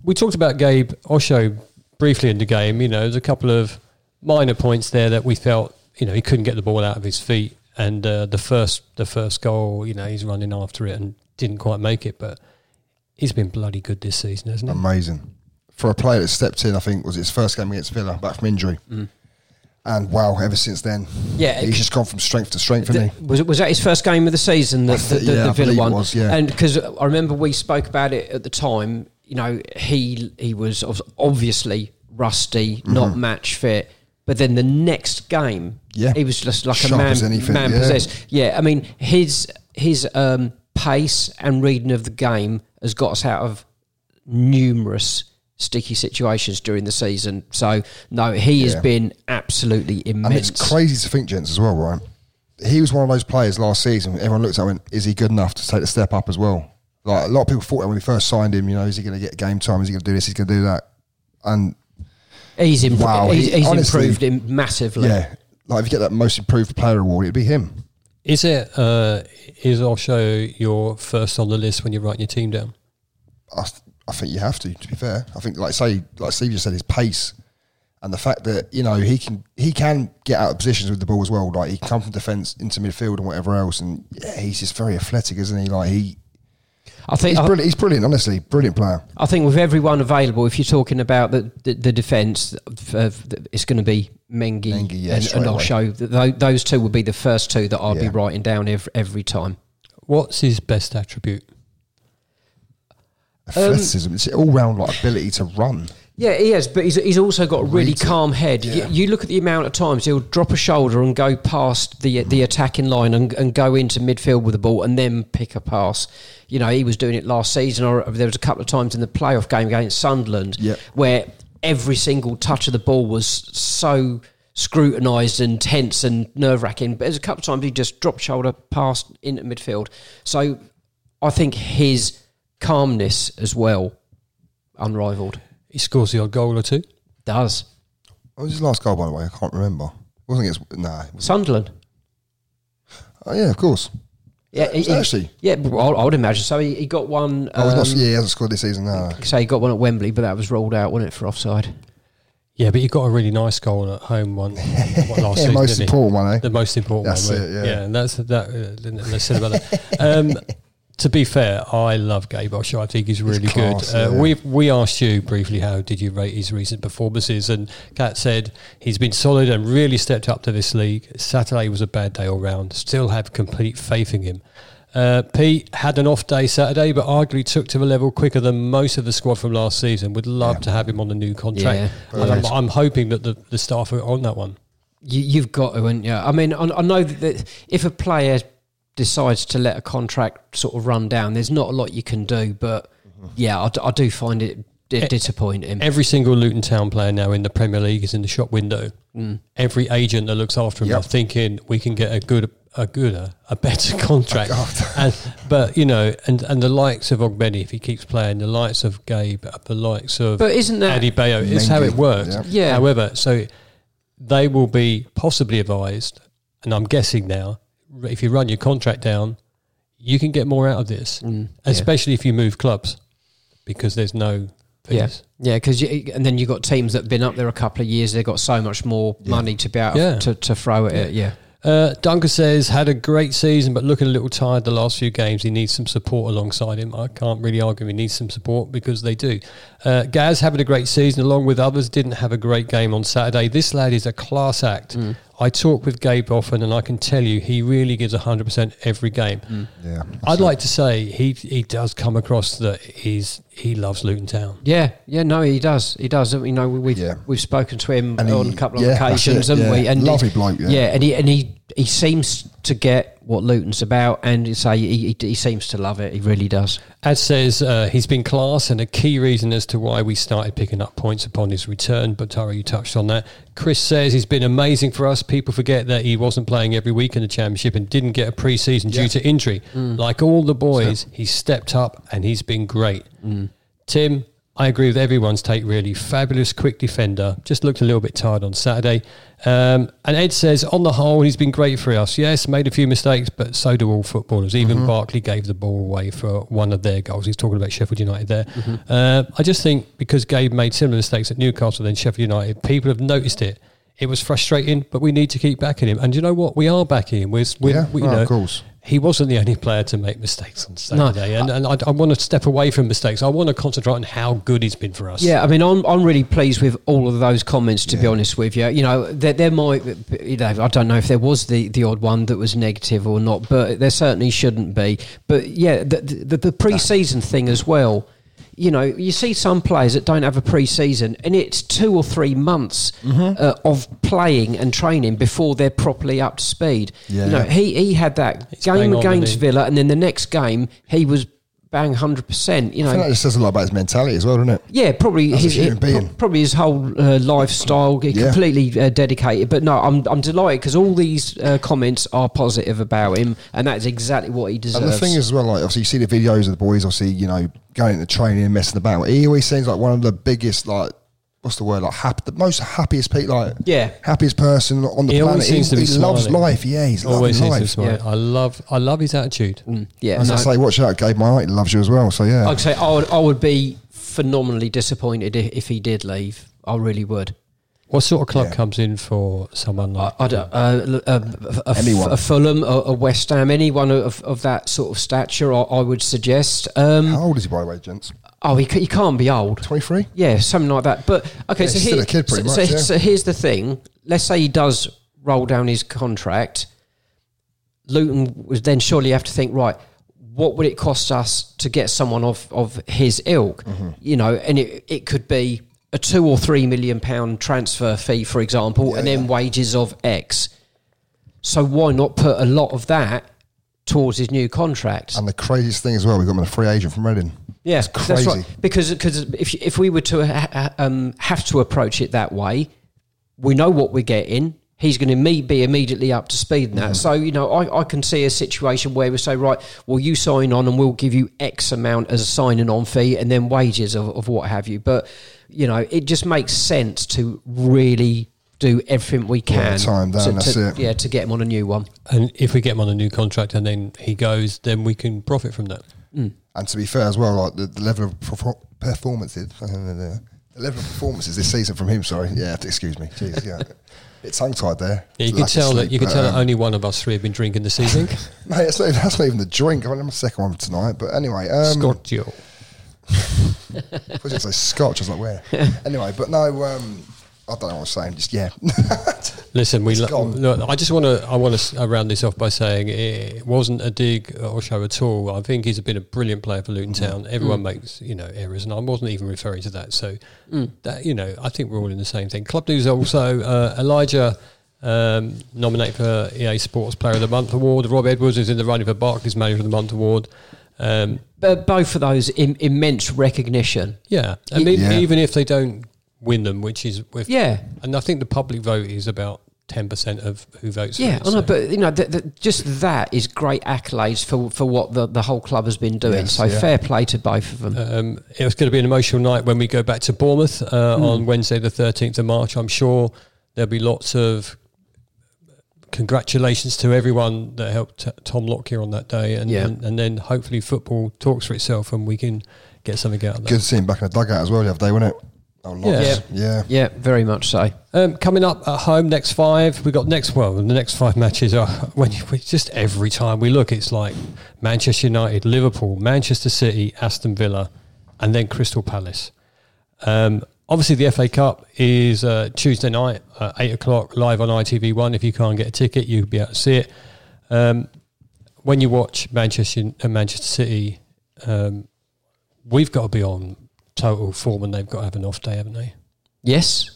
Speaker 2: we talked about Gabe Osho briefly in the game. You know, there's a couple of minor points there that we felt, you know, he couldn't get the ball out of his feet, and uh, the first the first goal, you know, he's running after it and didn't quite make it, but he's been bloody good this season, hasn't he?
Speaker 4: Amazing. For a player that stepped in, I think, was his first game against Villa, back from injury. And wow, ever since then,
Speaker 3: Yeah,
Speaker 4: he's just gone from strength to strength, hasn't he?
Speaker 3: Was it was that his first game of the season? The, the, the,
Speaker 4: yeah,
Speaker 3: the Villa one,
Speaker 4: was, yeah.
Speaker 3: And because I remember we spoke about it at the time. You know, he he was obviously rusty, not match fit. But then the next game,
Speaker 4: Mm-hmm. Yeah.
Speaker 3: he was just like
Speaker 4: Sharp
Speaker 3: a man,
Speaker 4: anything,
Speaker 3: man
Speaker 4: yeah.
Speaker 3: possessed. Yeah, I mean his his um, pace and reading of the game has got us out of numerous sticky situations during the season. So no, he has been absolutely immense.
Speaker 4: And it's crazy to think, gents, as well, right? He was one of those players last season. Everyone looked at him and went, is he good enough to take the step up as well? Like a lot of people thought that when we first signed him, you know, is he going to get game time? Is he going to do this? He's going to do that? And
Speaker 3: He's, imp-
Speaker 4: Wow,
Speaker 3: he's, he's
Speaker 4: honestly-
Speaker 3: improved him massively.
Speaker 4: yeah, like if you get that most improved player award, it'd be him.
Speaker 2: Is it? Uh, is Osho your first on the list when you're writing your team down?
Speaker 4: I, I think you have to. To be fair, I think like say like Steve just said, his pace and the fact that you know he can he can get out of positions with the ball as well. Like he can come from defence into midfield and whatever else, and yeah, he's just very athletic, isn't he? Like he
Speaker 3: I think
Speaker 4: he's brilliant. He's brilliant. Honestly, brilliant player.
Speaker 3: I think with everyone available, if you're talking about the the, the defence, uh, it's going to be Mengi,
Speaker 4: Mengi, yeah,
Speaker 3: and,
Speaker 4: straight
Speaker 3: and
Speaker 4: away.
Speaker 3: Osho. Th- Those two would be the first two that I'd be writing down every, every time.
Speaker 2: What's his best attribute?
Speaker 4: Athleticism. it's all round like ability to run.
Speaker 3: Yeah, he has, but he's, he's also got a really
Speaker 4: it.
Speaker 3: calm head.
Speaker 4: Yeah.
Speaker 3: You, you look at the amount of times he'll drop a shoulder and go past the mm-hmm. the attacking line and, and go into midfield with the ball and then pick a pass. You know, he was doing it last season, or there was a couple of times in the playoff game against Sunderland where every single touch of the ball was so scrutinised and tense and nerve wracking. But there's a couple of times he just dropped shoulder past into midfield. So I think his calmness as well, unrivaled.
Speaker 2: He scores the odd goal or two.
Speaker 3: Does.
Speaker 4: What was his last goal, by the way? I can't remember. wasn't against nah. it was-
Speaker 3: Sunderland.
Speaker 4: Oh yeah, of course.
Speaker 3: Yeah, he, he-
Speaker 4: actually?
Speaker 3: yeah. well, I would imagine. So he, he got one.
Speaker 4: Oh,
Speaker 3: Um,
Speaker 4: he's not, yeah, he hasn't scored this season. No.
Speaker 3: so he got one at Wembley, but that was ruled out, wasn't it, for offside?
Speaker 2: Yeah, but he got a really nice goal at home one what, last
Speaker 4: Yeah,
Speaker 2: season.
Speaker 4: most
Speaker 2: didn't he?
Speaker 4: important one, eh?
Speaker 2: The most important
Speaker 4: That's
Speaker 2: one.
Speaker 4: it,
Speaker 2: right?
Speaker 4: yeah.
Speaker 2: and that's that. Uh, let's say about that. Um, to be fair, I love Gabe Osho. I think he's really
Speaker 4: class,
Speaker 2: good. Uh,
Speaker 4: yeah.
Speaker 2: We we asked you briefly how did you rate his recent performances, and Kat said he's been solid and really stepped up to this league. Saturday was a bad day all round. Still have complete faith in him. Uh, Pete had an off day Saturday, but arguably took to the level quicker than most of the squad from last season. Would love to have him on the new contract.
Speaker 3: Yeah.
Speaker 2: And I'm, I'm hoping that the, the staff are on that one.
Speaker 3: You, you've got to, haven't you? I mean, I, I know that, that if a player decides to let a contract sort of run down, there's not a lot you can do. But yeah, I, d- I do find it di-
Speaker 2: Eh,
Speaker 3: disappointing.
Speaker 2: Every single Luton Town player now in the Premier League is in the shop window. Every agent that looks after him
Speaker 4: Yep.
Speaker 2: are thinking we can get a good, a good, a, a better contract. and, but you know, and and the likes of Ogbene, if he keeps playing, the likes of Gabe, the likes of
Speaker 3: But isn't that-
Speaker 2: Adebayo? It's how it
Speaker 4: Mengi,
Speaker 2: works.
Speaker 4: yeah.
Speaker 3: Yeah.
Speaker 2: However, so they will be possibly advised, and I'm guessing now, if you run your contract down, you can get more out of this,
Speaker 3: Mm,
Speaker 2: especially if you move clubs, because there's no fees.
Speaker 3: Yeah, yeah, because and then you've got teams that have been up there a couple of years. They've got so much more money to be able
Speaker 2: Yeah.
Speaker 3: to, to throw at it. Yeah,
Speaker 2: Uh, Duncan says had a great season, but looking a little tired the last few games. He needs some support alongside him. I can't really argue he needs some support because they do. Uh, Gaz having a great season along with others didn't have a great game on Saturday. This lad is a class act. I talk with Gabe often, and I can tell you he really gives hundred percent every game.
Speaker 4: Yeah.
Speaker 2: I'd like to say he he does come across that he's he loves Luton Town.
Speaker 3: yeah, yeah. No, he does. He does. You know, we've
Speaker 4: Yeah.
Speaker 3: we've spoken to him
Speaker 4: And he-
Speaker 3: on a couple of
Speaker 4: yeah,
Speaker 3: occasions,
Speaker 4: it,
Speaker 3: haven't
Speaker 4: yeah.
Speaker 3: we? And
Speaker 4: Lovely
Speaker 3: he-
Speaker 4: bloke, yeah.
Speaker 3: yeah, and he and he he seems to get what Luton's about, and say he, he, he seems to love it. He really does.
Speaker 2: Ad says uh, he's been class and a key reason as to why we started picking up points upon his return. But Tara, you touched on that. Chris says he's been amazing for us. People forget that he wasn't playing every week in the championship and didn't get a pre-season due to injury. Like all the boys, he stepped up and he's been great. Tim, I agree with everyone's take. Really fabulous, quick defender. Just looked a little bit tired on Saturday. Um, and Ed says, on the whole, he's been great for us. Yes, made a few mistakes, but so do all footballers. Even Barkley gave the ball away for one of their goals. He's talking about Sheffield United there. Uh, I just think because Gabe made similar mistakes at Newcastle than Sheffield United, people have noticed it. It was frustrating, but we need to keep backing him. And you know what? We are backing him. We're, we're,
Speaker 4: Yeah,
Speaker 2: we, you
Speaker 4: no,
Speaker 2: know,
Speaker 4: of course.
Speaker 2: He wasn't the only player to make mistakes on Saturday, and, and I, I want to step away from mistakes. I want to concentrate on how good he's been for us.
Speaker 3: Yeah, I mean, I'm, I'm really pleased with all of those comments. To be honest with you, you know, there, there might, you know, I don't know if there was the, the odd one that was negative or not, but there certainly shouldn't be. But yeah, the the, the pre-season thing as well. You know, you see some players that don't have a pre-season, and it's two or three months
Speaker 4: Mm-hmm.
Speaker 3: uh, of playing and training before they're properly up to speed.
Speaker 4: Yeah.
Speaker 3: You know, he he had that
Speaker 2: He's
Speaker 3: game against? Villa, and then the next game he was bang hundred percent. You know,
Speaker 4: I think that just says a lot about his mentality as well, doesn't it?
Speaker 3: yeah, probably
Speaker 4: As a
Speaker 3: his
Speaker 4: human being.
Speaker 3: probably his whole uh, lifestyle,
Speaker 4: Yeah.
Speaker 3: completely uh, dedicated. But no, I'm I'm delighted because all these uh, comments are positive about him, and that is exactly what he deserves.
Speaker 4: And the thing is, as well, like obviously you see the videos of the boys, obviously you know going into training and messing about. He always seems like one of the biggest, like what's the word, like happy, the most happiest people, like
Speaker 3: Yeah.
Speaker 4: happiest person on the
Speaker 2: He
Speaker 4: planet.
Speaker 2: always seems to
Speaker 4: he loves life. Yeah, he's
Speaker 2: always
Speaker 4: loving
Speaker 2: seems to
Speaker 4: life.
Speaker 2: smile. I love, I love his attitude.
Speaker 3: Mm, yeah,
Speaker 4: As I
Speaker 3: no,
Speaker 4: say, watch out, Gabe. My auntie loves you as well. So yeah,
Speaker 3: I'd say I would I would be phenomenally disappointed if, if he did leave. I really would.
Speaker 2: What sort of club
Speaker 4: Yeah.
Speaker 2: comes in for someone like?
Speaker 3: I don't, uh, a, a, a,
Speaker 4: Anyone.
Speaker 3: a Fulham, a, a West Ham, anyone of, of that sort of stature, I, I would suggest. Um,
Speaker 4: how old is he by the way, gents?
Speaker 3: Oh, he, he can't be old.
Speaker 4: Twenty three.
Speaker 3: Yeah, something like that. But okay,
Speaker 4: Yeah,
Speaker 3: so, here,
Speaker 4: still a kid pretty
Speaker 3: so,
Speaker 4: much,
Speaker 3: so,
Speaker 4: yeah.
Speaker 3: so here's the thing. Let's say he does roll down his contract. Luton would then surely have to think, right, what would it cost us to get someone of, of his ilk?
Speaker 4: Mm-hmm.
Speaker 3: You know, and it, it could be a two or three million pound transfer fee, for example, and then wages of X. So why not put a lot of that towards his new contract?
Speaker 4: And the craziest thing as well, we've got him a free agent from Reading.
Speaker 3: Yeah,
Speaker 4: It's
Speaker 3: that's right. Because because if if we were to ha- ha- um, have to approach it that way, we know what we're getting. He's going to me be immediately up to speed in that.
Speaker 4: Mm.
Speaker 3: So you know, I, I can see a situation where we say, right, well, you sign on, and we'll give you X amount as a signing on fee, and then wages of, of what have you. But you know, it just makes sense to really do everything we
Speaker 4: Yeah,
Speaker 3: can.
Speaker 4: time down,
Speaker 3: to,
Speaker 4: that's
Speaker 3: to-
Speaker 4: it.
Speaker 3: Yeah, to get him on a new one.
Speaker 2: And if we get him on a new contract and then he goes, then we can profit from that.
Speaker 4: And to be fair as well, like the, the level of perfor- performances, the level of performances this season from him. Sorry, yeah, excuse me, jeez, yeah, It's tongue tied there.
Speaker 2: Yeah, you
Speaker 4: Lack
Speaker 2: could
Speaker 4: of
Speaker 2: tell that you could
Speaker 4: but,
Speaker 2: tell that
Speaker 4: um,
Speaker 2: only one of us three have been drinking this evening.
Speaker 4: Mate, that's not, even, that's not even the drink. I'm on my second one tonight. But anyway, um,
Speaker 2: Scott Joe.
Speaker 4: I was going to say scotch. I was like, where? anyway, but no, um, I don't know what I was saying. Just yeah,
Speaker 2: Listen, we lo- look, I just want to I want to round this off by saying it wasn't a dig or show at all. I think he's been a brilliant player for Luton
Speaker 4: Mm.
Speaker 2: Town. Everyone makes you know errors, and I wasn't even referring to that. So that you know, I think we're all in the same thing. Club news also uh, Elijah. Um, nominated for EA Sports Player of the Month award. Rob Edwards is in the running for Barclays Manager of the Month award. Um,
Speaker 3: But both of those Im- immense recognition.
Speaker 2: yeah, I mean,
Speaker 4: Yeah.
Speaker 2: even if they don't win them, which is with
Speaker 3: Yeah.
Speaker 2: and I think the public vote is about ten percent of who votes.
Speaker 3: Yeah,
Speaker 2: for
Speaker 3: I
Speaker 2: it,
Speaker 3: know,
Speaker 2: so-
Speaker 3: but you know, th- th- just that is great accolades for for what the, the whole club has been doing.
Speaker 4: Yes,
Speaker 3: so
Speaker 4: yeah.
Speaker 3: fair play to both of them.
Speaker 2: Um, it was going to be an emotional night when we go back to Bournemouth uh,
Speaker 3: Hmm.
Speaker 2: on Wednesday, the 13th of March. I'm sure there'll be lots of congratulations to everyone that helped t- Tom Lockyer on that day, and,
Speaker 3: Yeah.
Speaker 2: and and then hopefully football talks for itself, and we can get something out of that.
Speaker 4: Good to see him back in the dugout as well the other day, wasn't it? Oh, lots.
Speaker 2: Yeah.
Speaker 4: yeah.
Speaker 3: Yeah, very much so.
Speaker 2: Um, coming up at home next five, we got next well the next five matches are when you, we just every time we look, it's like Manchester United, Liverpool, Manchester City, Aston Villa, and then Crystal Palace. Um, obviously, the FA Cup is uh, Tuesday night, uh, eight o'clock, live on ITV One. If you can't get a ticket, you'll be able to see it. Um, when you watch Manchester uh, Manchester City, um, we've got to be on total form, and they've got to have an off day, haven't they?
Speaker 3: Yes,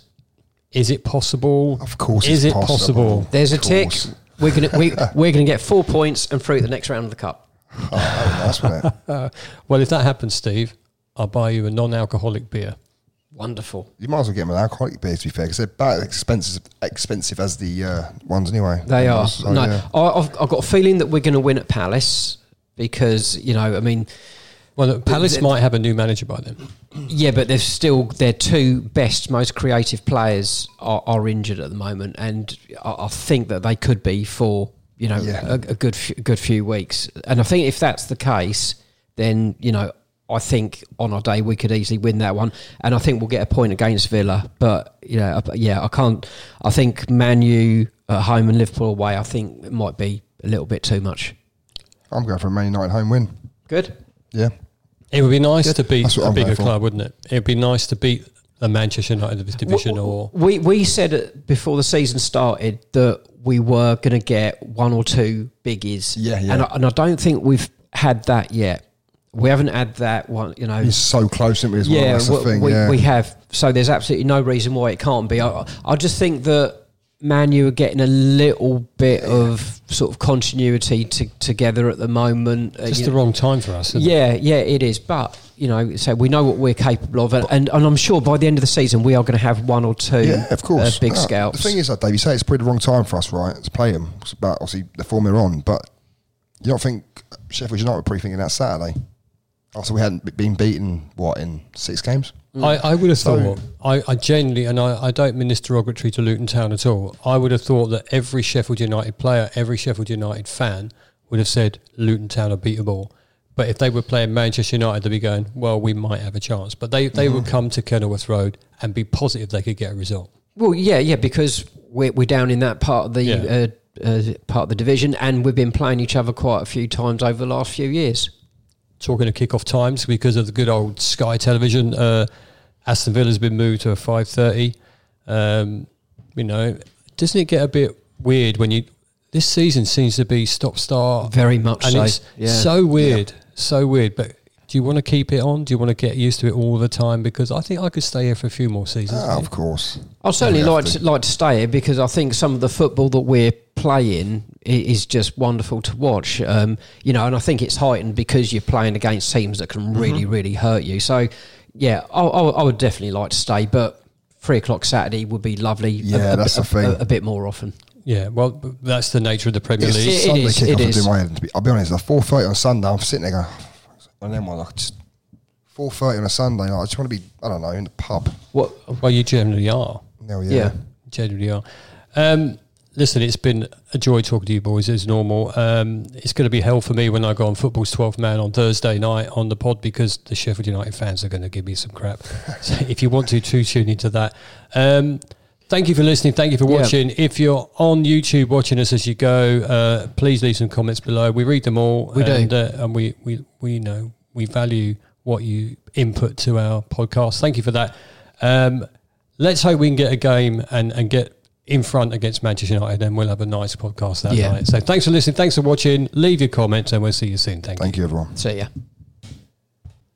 Speaker 2: Is it possible?
Speaker 4: Of course
Speaker 2: Is
Speaker 4: it's
Speaker 2: it possible?
Speaker 3: there's a
Speaker 4: Of
Speaker 3: tick. We're gonna we, we're gonna get four points and through to the next round of the cup.
Speaker 4: Oh, that nice, wasn't?
Speaker 2: Well, if that happens, Steve, I'll buy you a non-alcoholic beer.
Speaker 3: Wonderful.
Speaker 4: You might as well get them an alcoholic beer, to be fair, because they're about as expensive, expensive as the uh, ones anyway.
Speaker 3: They are.
Speaker 4: So,
Speaker 3: no,
Speaker 4: yeah.
Speaker 3: I, I've, I've got a feeling that we're going to win at Palace because you know, I mean,
Speaker 2: Well, Palace
Speaker 3: the-
Speaker 2: might have a new manager by then.
Speaker 3: yeah, but they're still their two best, most creative players are, are injured at the moment, and I, I think that they could be for you know
Speaker 4: Yeah.
Speaker 3: a, a good few, a good few weeks. And I think if that's the case, then you know. I think on our day we could easily win that one, and I think we'll get a point against Villa. But you know, yeah, I can't. I think Man U at home and Liverpool away. I think it might be a little bit too much.
Speaker 4: I'm going for a Man United home win.
Speaker 3: Good.
Speaker 4: Yeah.
Speaker 2: It would be nice to beat
Speaker 4: That's what
Speaker 2: a
Speaker 4: I'm
Speaker 2: bigger club, wouldn't it? It'd be nice to beat a Manchester United of this division, or
Speaker 3: We we said before the season started that we were going to get one or two biggies.
Speaker 4: Yeah, yeah.
Speaker 3: And I, and I don't think we've had that yet. We haven't had that one. You know.
Speaker 4: It's so close, isn't it? As well?
Speaker 3: yeah,
Speaker 4: That's the
Speaker 3: we,
Speaker 4: thing.
Speaker 3: we,
Speaker 4: yeah.
Speaker 3: we have. So there's absolutely no reason why it can't be. I, I just think that Man U are getting a little bit of sort of continuity to, together at the moment. Uh,
Speaker 2: just
Speaker 3: you
Speaker 2: the
Speaker 3: know-
Speaker 2: wrong time for us. Isn't it?
Speaker 3: yeah, yeah, it is. But you know, so we know what we're capable of, and, and, and I'm sure by the end of the season we are going to have one or two,
Speaker 4: Yeah, of course.
Speaker 3: uh, big
Speaker 4: No,
Speaker 3: scouts.
Speaker 4: The thing is, like Dave, you say it's probably the wrong time for us, right? To play them. It's about obviously the form they're on, but you don't think Sheffield United were probably thinking that Saturday? After we hadn't been beaten, what in six games?
Speaker 2: I, I would have
Speaker 4: So-
Speaker 2: thought, I, I genuinely, and I, I don't mean this derogatory to Luton Town at all, I would have thought that every Sheffield United player, every Sheffield United fan would have said Luton Town are beatable. But if they were playing Manchester United, they'd be going, well, we might have a chance. But they, they would come to Kenilworth Road and be positive they could get a result.
Speaker 3: well, yeah, yeah, because we're we're down in that part of the
Speaker 2: Yeah.
Speaker 3: uh, uh, part of the division, and we've been playing each other quite a few times over the last few years.
Speaker 2: Talking of kick-off times, because of the good old Sky Television, uh, Aston Villa's been moved to a 5.30. Um, you know, doesn't it get a bit weird when you... This season seems to be stop-start.
Speaker 3: Very much
Speaker 2: and
Speaker 3: so.
Speaker 2: it's
Speaker 3: yeah.
Speaker 2: so weird, so weird. But do you want to keep it on? Do you want to get used to it all the time? Because I think I could stay here for a few more seasons.
Speaker 4: Ah, of course.
Speaker 3: I'd certainly like
Speaker 4: to.
Speaker 3: to. like to stay here because I think some of the football that we're playing is just wonderful to watch. Um, you know, and I think it's heightened because you're playing against teams that can really,
Speaker 4: Mm-hmm.
Speaker 3: really hurt you. So, yeah, I, I, I would definitely like to stay, but three o'clock Saturday would be lovely. a-
Speaker 4: Yeah,
Speaker 3: a,
Speaker 4: that's
Speaker 3: a,
Speaker 4: the thing.
Speaker 3: A, a bit more often.
Speaker 2: Yeah, well, that's the nature of the Premier
Speaker 4: It's
Speaker 2: League.
Speaker 3: It- it
Speaker 4: Sunday
Speaker 3: is,
Speaker 4: kick
Speaker 3: it
Speaker 4: off my head. To be, I'll be honest, at four thirty on Sunday, I'm sitting there going, and then one like just four thirty on a Sunday. Like, I just want to be, I don't know, in the pub.
Speaker 3: What?
Speaker 2: Well, you generally are.
Speaker 4: No, yeah.
Speaker 3: Yeah.
Speaker 2: Generally are. Um, listen, it's been a joy talking to you boys as normal. Um, it's going to be hell for me when I go on football's 12th man on Thursday night on the pod because the Sheffield United fans are going to give me some crap. so if you want to, to tune into that. Um, thank you for listening. Thank you for
Speaker 3: Yeah.
Speaker 2: watching. If you're on YouTube watching us as you go, uh, please leave some comments below. We read them all.
Speaker 3: We do.
Speaker 2: and, Uh, and we, we, we know we value what you input to our podcast. Thank you for that. Um, let's hope we can get a game and, and get in front against Manchester United, and we'll have a nice podcast that
Speaker 3: Yeah.
Speaker 2: night. So thanks for listening. Thanks for watching. Leave your comments, and we'll see you soon. Thank you.
Speaker 4: Thank you, everyone.
Speaker 3: See yeah.